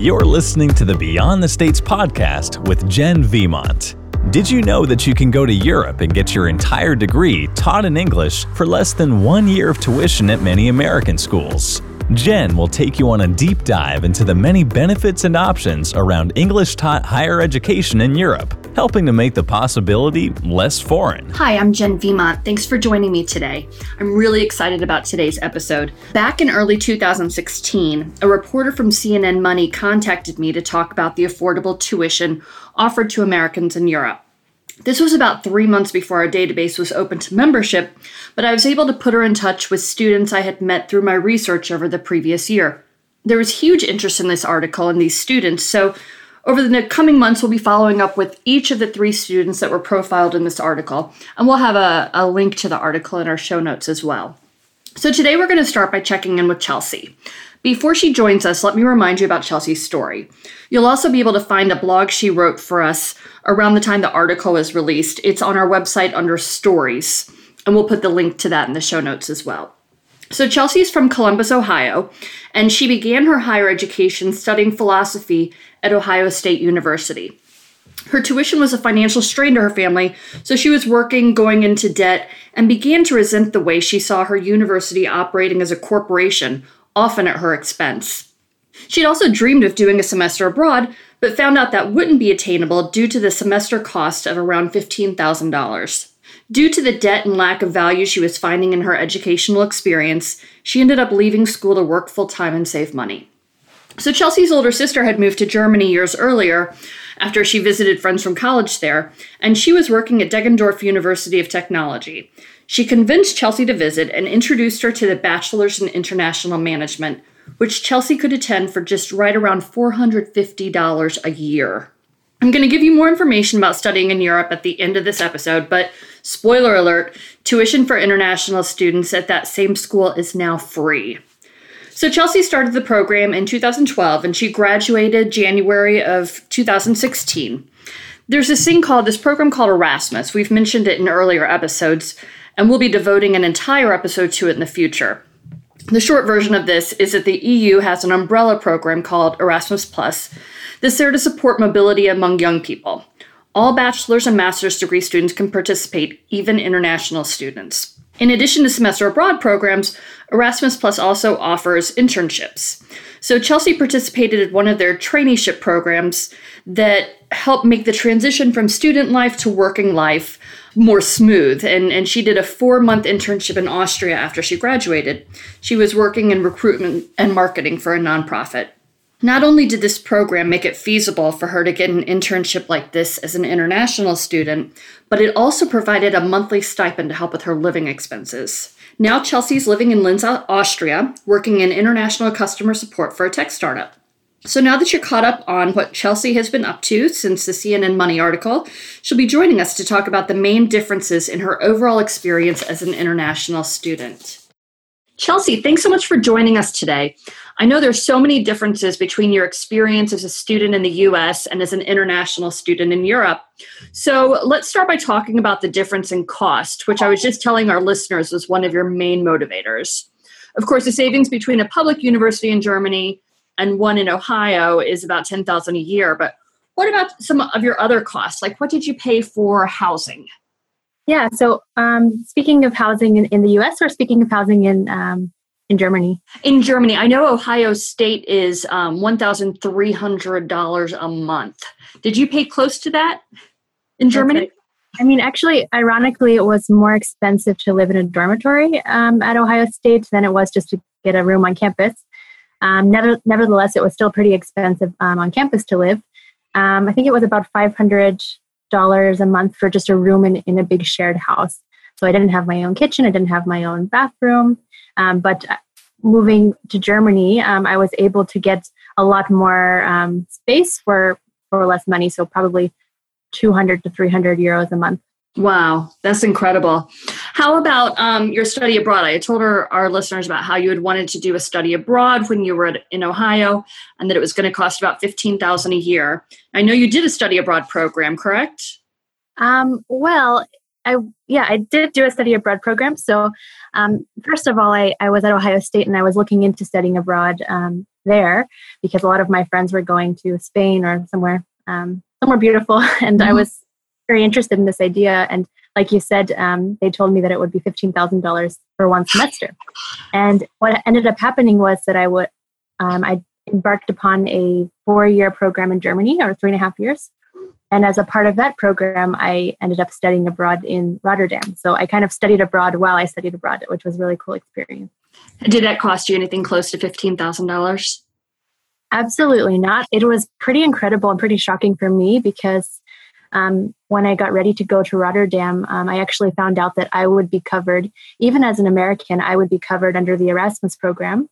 You're listening to the Beyond the States podcast with Jenn Viemont. Did you know that you can go to Europe and get your entire degree taught in English for less than one year of tuition at many American schools? Jenn will take you on a deep dive into the many benefits and options around English taught higher education in Europe, helping to make the possibility less foreign. Hi, I'm Jenn Viemont. Thanks for joining me today. I'm really excited about today's episode. Back in early 2016, a reporter from CNN Money contacted me to talk about the affordable tuition offered to Americans in Europe. This was about three months before our database was open to membership, but I was able to put her in touch with students I had met through my research over the previous year. There was huge interest in this article and these students, so over the coming months, we'll be following up with each of the three students that were profiled in this article, and we'll have a, a link to the article in our show notes as well. So, today we're going to start by checking in with Chelsea. Before she joins us, let me remind you about Chelsea's story. You'll also be able to find a blog she wrote for us around the time the article was released. It's on our website under stories, and we'll put the link to that in the show notes as well. So, Chelsea is from Columbus, Ohio, and she began her higher education studying philosophy at Ohio State University. Her tuition was a financial strain to her family, so she was working, going into debt, and began to resent the way she saw her university operating as a corporation often at her expense. She'd also dreamed of doing a semester abroad, but found out that wouldn't be attainable due to the semester cost of around $15,000. Due to the debt and lack of value she was finding in her educational experience, she ended up leaving school to work full time and save money. So, Chelsea's older sister had moved to Germany years earlier after she visited friends from college there, and she was working at Deggendorf University of Technology. She convinced Chelsea to visit and introduced her to the Bachelor's in International Management, which Chelsea could attend for just right around $450 a year. I'm going to give you more information about studying in Europe at the end of this episode, but spoiler alert tuition for international students at that same school is now free. So Chelsea started the program in 2012 and she graduated January of 2016. There's this thing called this program called Erasmus. We've mentioned it in earlier episodes and we'll be devoting an entire episode to it in the future. The short version of this is that the EU has an umbrella program called Erasmus Plus that's there to support mobility among young people. All bachelor's and master's degree students can participate, even international students. In addition to semester abroad programs, Erasmus Plus also offers internships. So Chelsea participated in one of their traineeship programs that help make the transition from student life to working life more smooth. And, and she did a four month internship in Austria after she graduated. She was working in recruitment and marketing for a nonprofit. Not only did this program make it feasible for her to get an internship like this as an international student, but it also provided a monthly stipend to help with her living expenses. Now Chelsea's living in Linz, Austria, working in international customer support for a tech startup. So now that you're caught up on what Chelsea has been up to since the CNN Money article, she'll be joining us to talk about the main differences in her overall experience as an international student. Chelsea, thanks so much for joining us today. I know there's so many differences between your experience as a student in the US and as an international student in Europe. So let's start by talking about the difference in cost, which I was just telling our listeners was one of your main motivators. Of course, the savings between a public university in Germany and one in Ohio is about 10,000 a year, but what about some of your other costs? Like what did you pay for housing? Yeah, so um, speaking of housing in, in, the US or speaking of housing in um, in Germany? In Germany, I know Ohio State is um, $1,300 a month. Did you pay close to that in Germany? Right. I mean, actually, ironically, it was more expensive to live in a dormitory um, at Ohio State than it was just to get a room on campus. Um, never, nevertheless, it was still pretty expensive um, on campus to live. Um, I think it was about $500 a month for just a room in, in a big shared house. So I didn't have my own kitchen, I didn't have my own bathroom. Um, but uh, moving to Germany, um, I was able to get a lot more um, space for, for less money. So probably 200 to 300 euros a month. Wow, that's incredible. How about um, your study abroad? I told our, our listeners about how you had wanted to do a study abroad when you were at, in Ohio, and that it was going to cost about fifteen thousand a year. I know you did a study abroad program, correct? Um, well, I yeah, I did do a study abroad program. So um, first of all, I, I was at Ohio State and I was looking into studying abroad um, there because a lot of my friends were going to Spain or somewhere um, somewhere beautiful, and mm-hmm. I was very interested in this idea. And like you said, um, they told me that it would be fifteen thousand dollars for one semester. And what ended up happening was that I would um, I embarked upon a four year program in Germany, or three and a half years. And as a part of that program, I ended up studying abroad in Rotterdam. So I kind of studied abroad while I studied abroad, which was a really cool experience. Did that cost you anything close to $15,000? Absolutely not. It was pretty incredible and pretty shocking for me because um, when I got ready to go to Rotterdam, um, I actually found out that I would be covered, even as an American, I would be covered under the Erasmus program.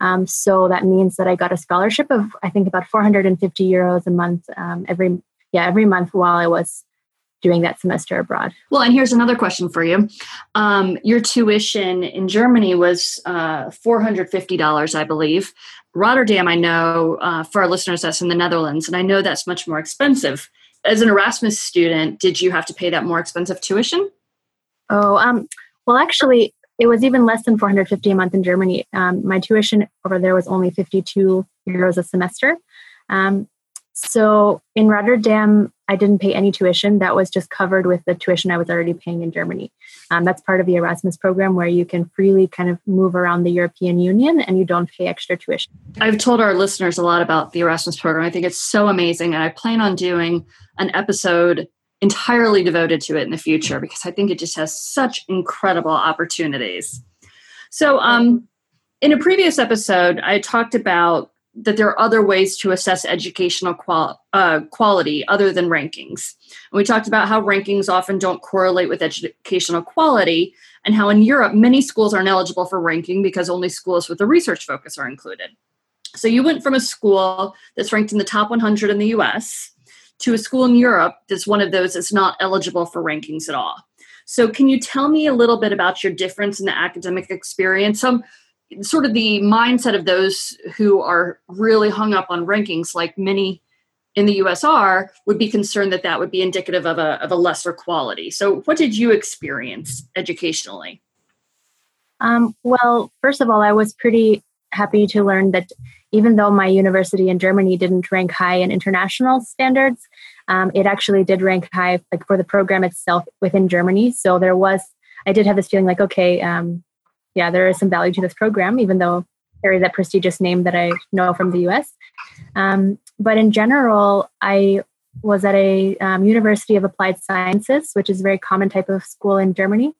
Um, so that means that I got a scholarship of, I think, about 450 euros a month um, every, yeah, every month while I was doing that semester abroad. Well, and here's another question for you. Um, your tuition in Germany was uh, $450, I believe. Rotterdam, I know uh, for our listeners, that's in the Netherlands, and I know that's much more expensive. As an Erasmus student, did you have to pay that more expensive tuition? Oh, um, well, actually, it was even less than 450 a month in Germany. Um, my tuition over there was only 52 euros a semester. Um, so in Rotterdam, I didn't pay any tuition. That was just covered with the tuition I was already paying in Germany. Um, that's part of the Erasmus program where you can freely kind of move around the European Union and you don't pay extra tuition. I've told our listeners a lot about the Erasmus program. I think it's so amazing. And I plan on doing an episode entirely devoted to it in the future because I think it just has such incredible opportunities. So, um, in a previous episode, I talked about that there are other ways to assess educational qual- uh, quality other than rankings. And we talked about how rankings often don't correlate with educational quality, and how in Europe, many schools aren't eligible for ranking because only schools with a research focus are included. So you went from a school that's ranked in the top 100 in the US to a school in Europe that's one of those that's not eligible for rankings at all. So, can you tell me a little bit about your difference in the academic experience? Some sort of the mindset of those who are really hung up on rankings, like many in the US are, would be concerned that that would be indicative of a, of a lesser quality. So, what did you experience educationally? Um, well, first of all, I was pretty happy to learn that even though my university in Germany didn't rank high in international standards, um, it actually did rank high like for the program itself within Germany. So there was, I did have this feeling like, okay, um, yeah, there is some value to this program, even though there is that prestigious name that I know from the US. Um, but in general, I was at a um, University of Applied Sciences, which is a very common type of school in Germany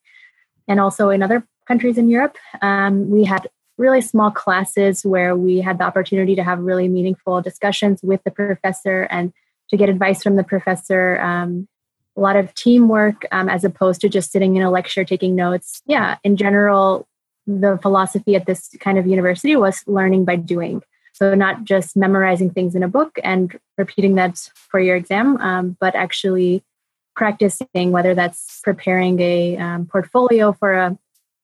and also in other countries in Europe. Um, we had really small classes where we had the opportunity to have really meaningful discussions with the professor and to get advice from the professor. Um, a lot of teamwork um, as opposed to just sitting in a lecture taking notes. Yeah, in general, the philosophy at this kind of university was learning by doing. So, not just memorizing things in a book and repeating that for your exam, um, but actually practicing, whether that's preparing a um, portfolio for a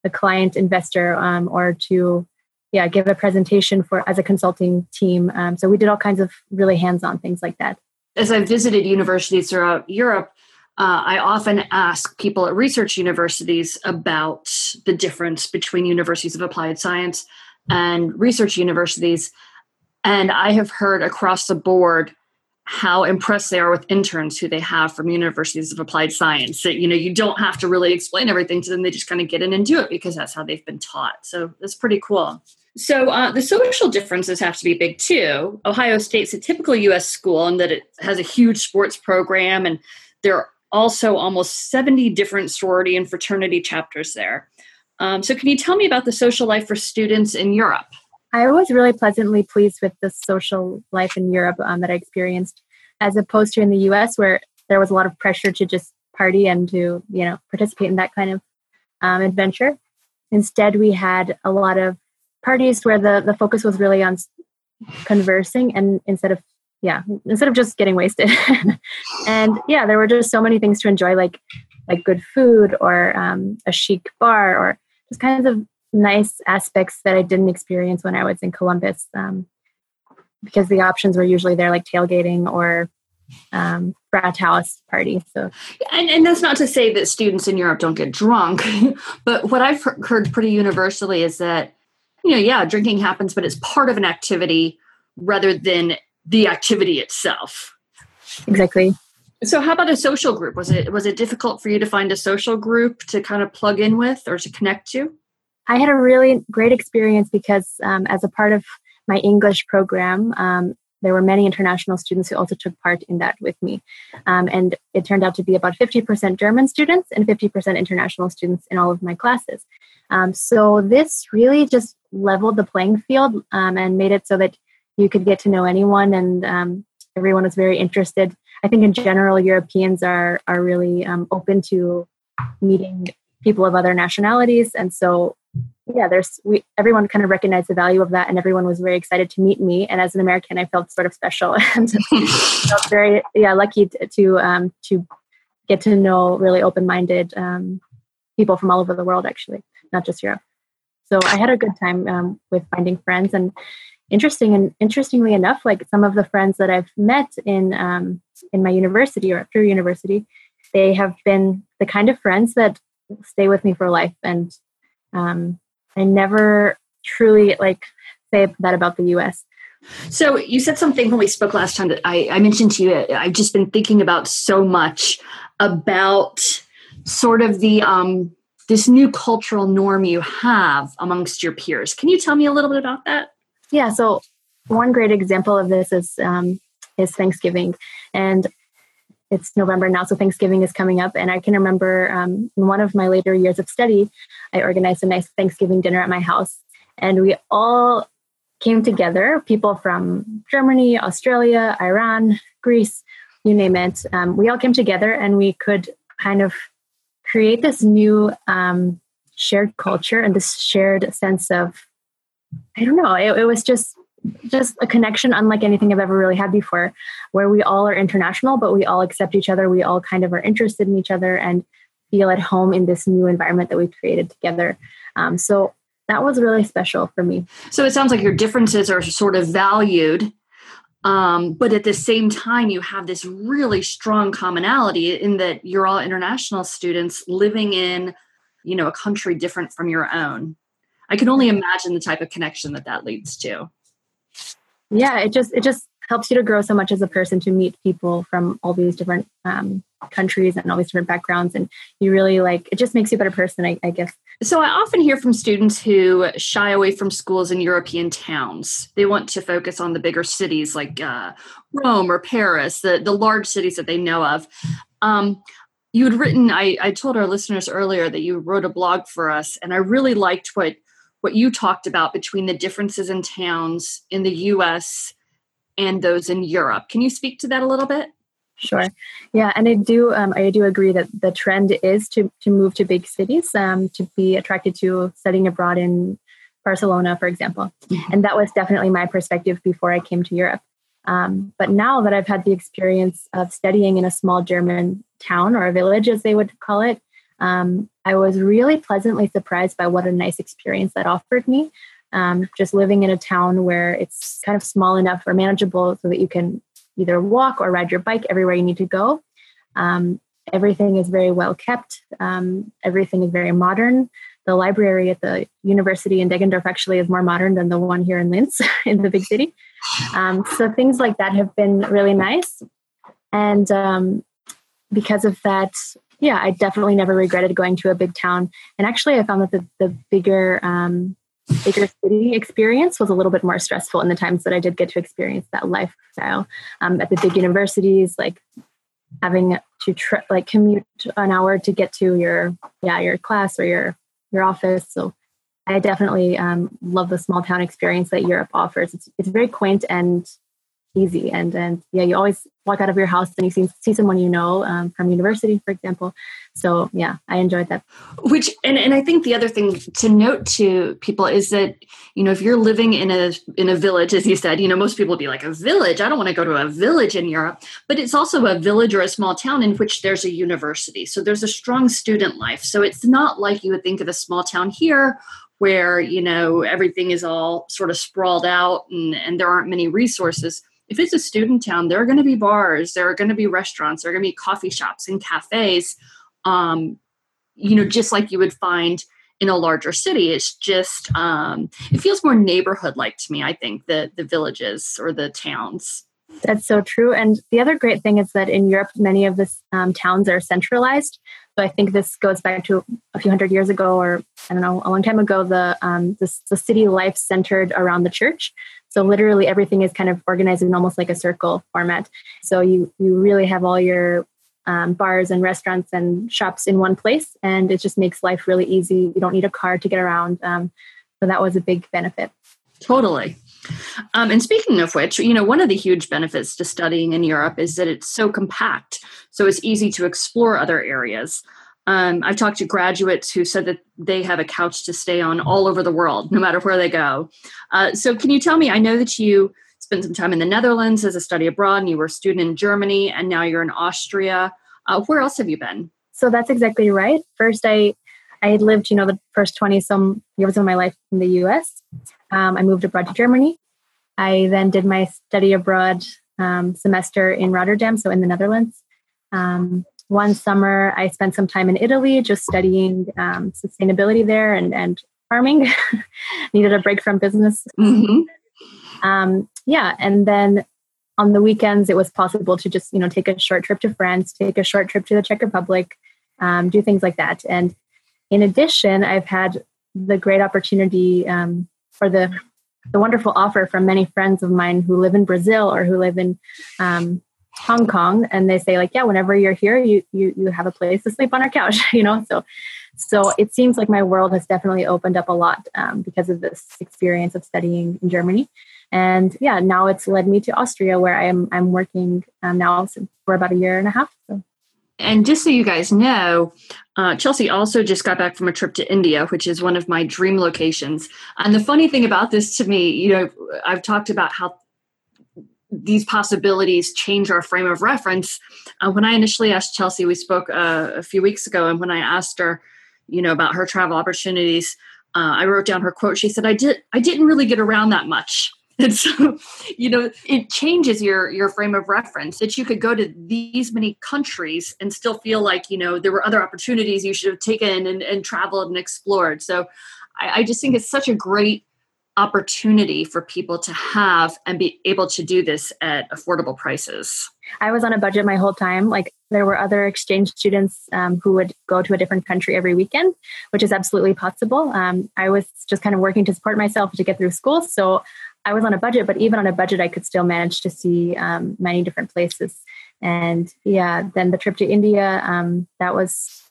a client investor um, or to yeah give a presentation for as a consulting team um, so we did all kinds of really hands-on things like that as i visited universities throughout europe uh, i often ask people at research universities about the difference between universities of applied science and research universities. And i have heard across the board how impressed they are with interns who they have from universities of applied science that you know you don't have to really explain everything to them. They just kind of get in and do it because that's how they've been taught. So that's pretty cool. So uh, the social differences have to be big too. Ohio state's a typical us school in that it has a huge sports program and there also almost 70 different sorority and fraternity chapters there um, so can you tell me about the social life for students in europe I was really pleasantly pleased with the social life in Europe um, that I experienced, as opposed to in the U.S., where there was a lot of pressure to just party and to you know participate in that kind of um, adventure. Instead, we had a lot of parties where the the focus was really on conversing, and instead of yeah, instead of just getting wasted. and yeah, there were just so many things to enjoy, like like good food or um, a chic bar or just kinds of nice aspects that I didn't experience when I was in Columbus. Um, because the options were usually there, like tailgating or um, frat house party. So, and, and that's not to say that students in Europe don't get drunk, but what I've heard pretty universally is that, you know, yeah, drinking happens, but it's part of an activity rather than the activity itself. Exactly. So, how about a social group? Was it was it difficult for you to find a social group to kind of plug in with or to connect to? I had a really great experience because, um, as a part of my English program, um, there were many international students who also took part in that with me. Um, and it turned out to be about 50% German students and 50% international students in all of my classes. Um, so this really just leveled the playing field um, and made it so that you could get to know anyone and um, everyone was very interested. I think in general, Europeans are, are really um, open to meeting people of other nationalities. And so yeah, there's we everyone kind of recognized the value of that, and everyone was very excited to meet me. And as an American, I felt sort of special and felt very yeah lucky to to, um, to get to know really open minded um, people from all over the world, actually, not just Europe. So I had a good time um, with finding friends, and interesting and interestingly enough, like some of the friends that I've met in um, in my university or after university, they have been the kind of friends that stay with me for life and um, I never truly like say that about the US. So you said something when we spoke last time that I, I mentioned to you. I've just been thinking about so much about sort of the um, this new cultural norm you have amongst your peers. Can you tell me a little bit about that? Yeah. So one great example of this is um, is Thanksgiving, and it's November now, so Thanksgiving is coming up. And I can remember um, in one of my later years of study, I organized a nice Thanksgiving dinner at my house. And we all came together people from Germany, Australia, Iran, Greece, you name it. Um, we all came together and we could kind of create this new um, shared culture and this shared sense of, I don't know, it, it was just just a connection unlike anything I've ever really had before, where we all are international, but we all accept each other. We all kind of are interested in each other and feel at home in this new environment that we've created together. Um, so that was really special for me. So it sounds like your differences are sort of valued. Um, but at the same time, you have this really strong commonality in that you're all international students living in, you know, a country different from your own. I can only imagine the type of connection that that leads to. Yeah it just it just helps you to grow so much as a person to meet people from all these different um, countries and all these different backgrounds. And you really like it just makes you a better person I, I, guess. So i often hear from students who shy away from schools in european towns. They want to focus on the bigger cities like uh, rome or paris the, the large cities that they know of. Um, you had written I, I told our listeners earlier that you wrote a blog for us and i really liked what what you talked about between the differences in towns in the US and those in Europe. Can you speak to that a little bit? Sure. Yeah, and I do. Um, I do agree that the trend is to to move to big cities, um, to be attracted to studying abroad in Barcelona, for example. Mm-hmm. And that was definitely my perspective before I came to Europe. Um, but now that I've had the experience of studying in a small German town or a village, as they would call it, um, I was really pleasantly surprised by what a nice experience that offered me. Um, just living in a town where it's kind of small enough or manageable so that you can either walk or ride your bike everywhere you need to go. Um, everything is very well kept, um, everything is very modern. The library at the university in Deggendorf actually is more modern than the one here in Linz in the big city. Um, so things like that have been really nice. And um, because of that, yeah, I definitely never regretted going to a big town. And actually, I found that the, the bigger, um, bigger city experience was a little bit more stressful in the times that I did get to experience that lifestyle. Um, at the big universities, like having to tri- like commute an hour to get to your yeah your class or your your office. So I definitely um, love the small town experience that Europe offers. It's it's very quaint and easy. And and yeah you always walk out of your house and you see, see someone you know um, from university for example. So yeah i enjoyed that. Which and, and i think the other thing to note to people is that you know if you're living in a in a village as you said you know most people would be like a village? I don't want to go to a village in europe. But it's also a village or a small town in which there's a university. So there's a strong student life. So it's not like you would think of a small town here where you know everything is all sort of sprawled out and, and there aren't many resources if it's a student town, there are going to be bars, there are going to be restaurants, there are going to be coffee shops and cafes. Um, you know, just like you would find in a larger city. It's just um, it feels more neighborhood like to me. I think the the villages or the towns. That's so true. And the other great thing is that in Europe, many of the um, towns are centralized. So I think this goes back to a few hundred years ago, or I don't know, a long time ago. The um, the, the city life centered around the church. So literally everything is kind of organized in almost like a circle format. So you you really have all your um, bars and restaurants and shops in one place, and it just makes life really easy. You don't need a car to get around. Um, so that was a big benefit. Totally. Um, and speaking of which, you know, one of the huge benefits to studying in Europe is that it's so compact, so it's easy to explore other areas. Um, I've talked to graduates who said that they have a couch to stay on all over the world, no matter where they go. Uh, so, can you tell me? I know that you spent some time in the Netherlands as a study abroad, and you were a student in Germany, and now you're in Austria. Uh, where else have you been? So that's exactly right. First, I I had lived, you know, the first twenty some years of my life in the U.S. Um, I moved abroad to Germany. I then did my study abroad um, semester in Rotterdam, so in the Netherlands. Um, one summer, I spent some time in Italy, just studying um, sustainability there and and farming. Needed a break from business. Mm-hmm. Um, yeah, and then on the weekends it was possible to just you know take a short trip to france take a short trip to the czech republic um, do things like that and in addition i've had the great opportunity um, for the the wonderful offer from many friends of mine who live in brazil or who live in um, hong kong and they say like yeah whenever you're here you you you have a place to sleep on our couch you know so so it seems like my world has definitely opened up a lot um, because of this experience of studying in germany and yeah, now it's led me to Austria, where I'm I'm working um, now for about a year and a half. So. And just so you guys know, uh, Chelsea also just got back from a trip to India, which is one of my dream locations. And the funny thing about this to me, you know, I've talked about how these possibilities change our frame of reference. Uh, when I initially asked Chelsea, we spoke uh, a few weeks ago, and when I asked her, you know, about her travel opportunities, uh, I wrote down her quote. She said, "I did. I didn't really get around that much." And so, you know, it changes your your frame of reference that you could go to these many countries and still feel like, you know, there were other opportunities you should have taken and, and traveled and explored. So I, I just think it's such a great opportunity for people to have and be able to do this at affordable prices. I was on a budget my whole time. Like there were other exchange students um, who would go to a different country every weekend, which is absolutely possible. Um, I was just kind of working to support myself to get through school. So I was on a budget, but even on a budget, I could still manage to see um, many different places. And yeah, then the trip to India, um, that was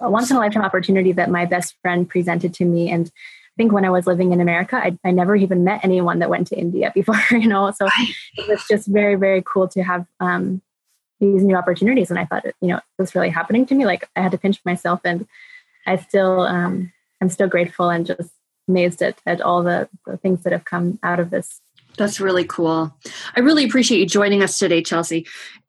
a once in a lifetime opportunity that my best friend presented to me. And think when I was living in America, I, I never even met anyone that went to India before, you know. So it was just very, very cool to have um, these new opportunities. And I thought, you know, it was really happening to me. Like I had to pinch myself, and I still, um, I'm still grateful and just amazed at, at all the, the things that have come out of this. That's really cool. I really appreciate you joining us today, Chelsea.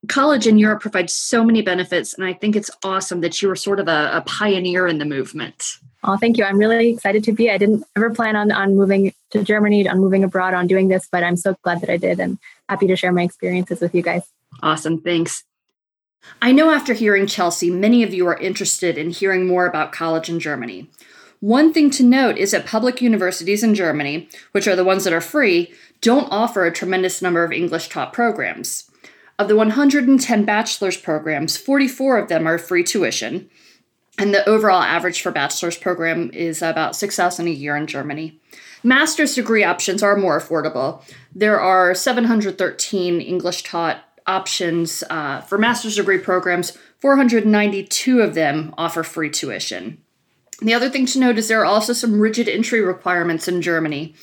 College in Europe provides so many benefits, and I think it's awesome that you were sort of a, a pioneer in the movement. Oh, thank you. I'm really excited to be. I didn't ever plan on, on moving to Germany, on moving abroad, on doing this, but I'm so glad that I did and happy to share my experiences with you guys. Awesome. Thanks. I know after hearing Chelsea, many of you are interested in hearing more about college in Germany. One thing to note is that public universities in Germany, which are the ones that are free, don't offer a tremendous number of English taught programs. Of the 110 bachelor's programs, 44 of them are free tuition, and the overall average for bachelor's program is about 6,000 a year in Germany. Master's degree options are more affordable. There are 713 English taught options uh, for master's degree programs. 492 of them offer free tuition. The other thing to note is there are also some rigid entry requirements in Germany,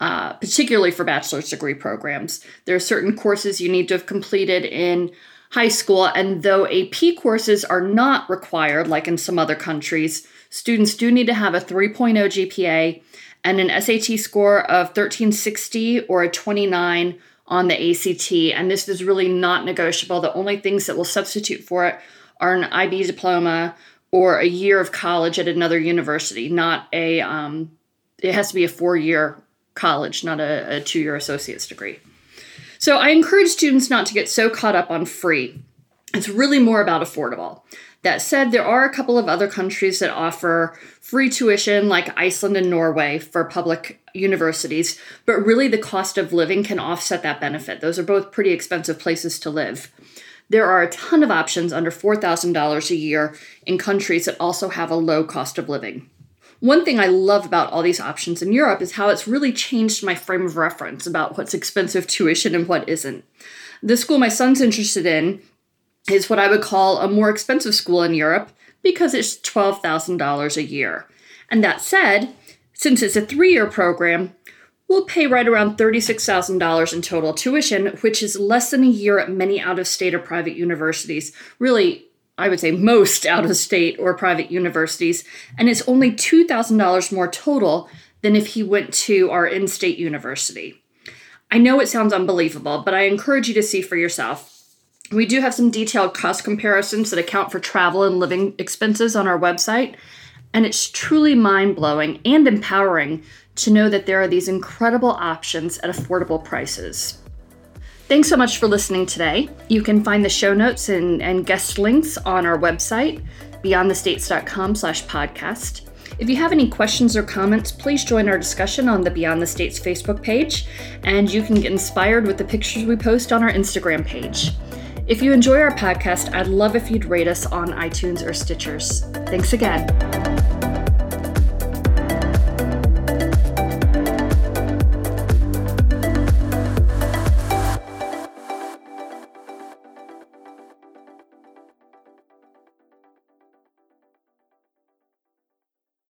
uh, particularly for bachelor's degree programs. There are certain courses you need to have completed in high school, and though AP courses are not required, like in some other countries, students do need to have a 3.0 GPA and an SAT score of 1360 or a 29 on the ACT. And this is really not negotiable. The only things that will substitute for it are an IB diploma or a year of college at another university, not a, um, it has to be a four year college, not a, a two year associate's degree. So I encourage students not to get so caught up on free. It's really more about affordable. That said, there are a couple of other countries that offer free tuition, like Iceland and Norway, for public universities, but really the cost of living can offset that benefit. Those are both pretty expensive places to live. There are a ton of options under $4,000 a year in countries that also have a low cost of living. One thing I love about all these options in Europe is how it's really changed my frame of reference about what's expensive tuition and what isn't. The school my son's interested in is what I would call a more expensive school in Europe because it's $12,000 a year. And that said, since it's a three year program, we'll pay right around $36,000 in total tuition, which is less than a year at many out of state or private universities. Really, I would say most out of state or private universities. And it's only $2,000 more total than if he went to our in state university. I know it sounds unbelievable, but I encourage you to see for yourself. We do have some detailed cost comparisons that account for travel and living expenses on our website, and it's truly mind blowing and empowering to know that there are these incredible options at affordable prices. Thanks so much for listening today. You can find the show notes and, and guest links on our website, beyondthestates.com slash podcast. If you have any questions or comments, please join our discussion on the Beyond the States Facebook page, and you can get inspired with the pictures we post on our Instagram page. If you enjoy our podcast, I'd love if you'd rate us on iTunes or Stitchers. Thanks again.